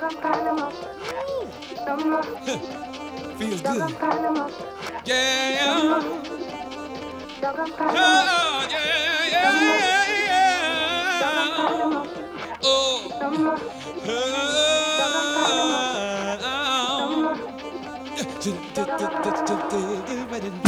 Dog, I'm Feels good. Yeah. I'm Oh, yeah, yeah, yeah. Oh. Oh.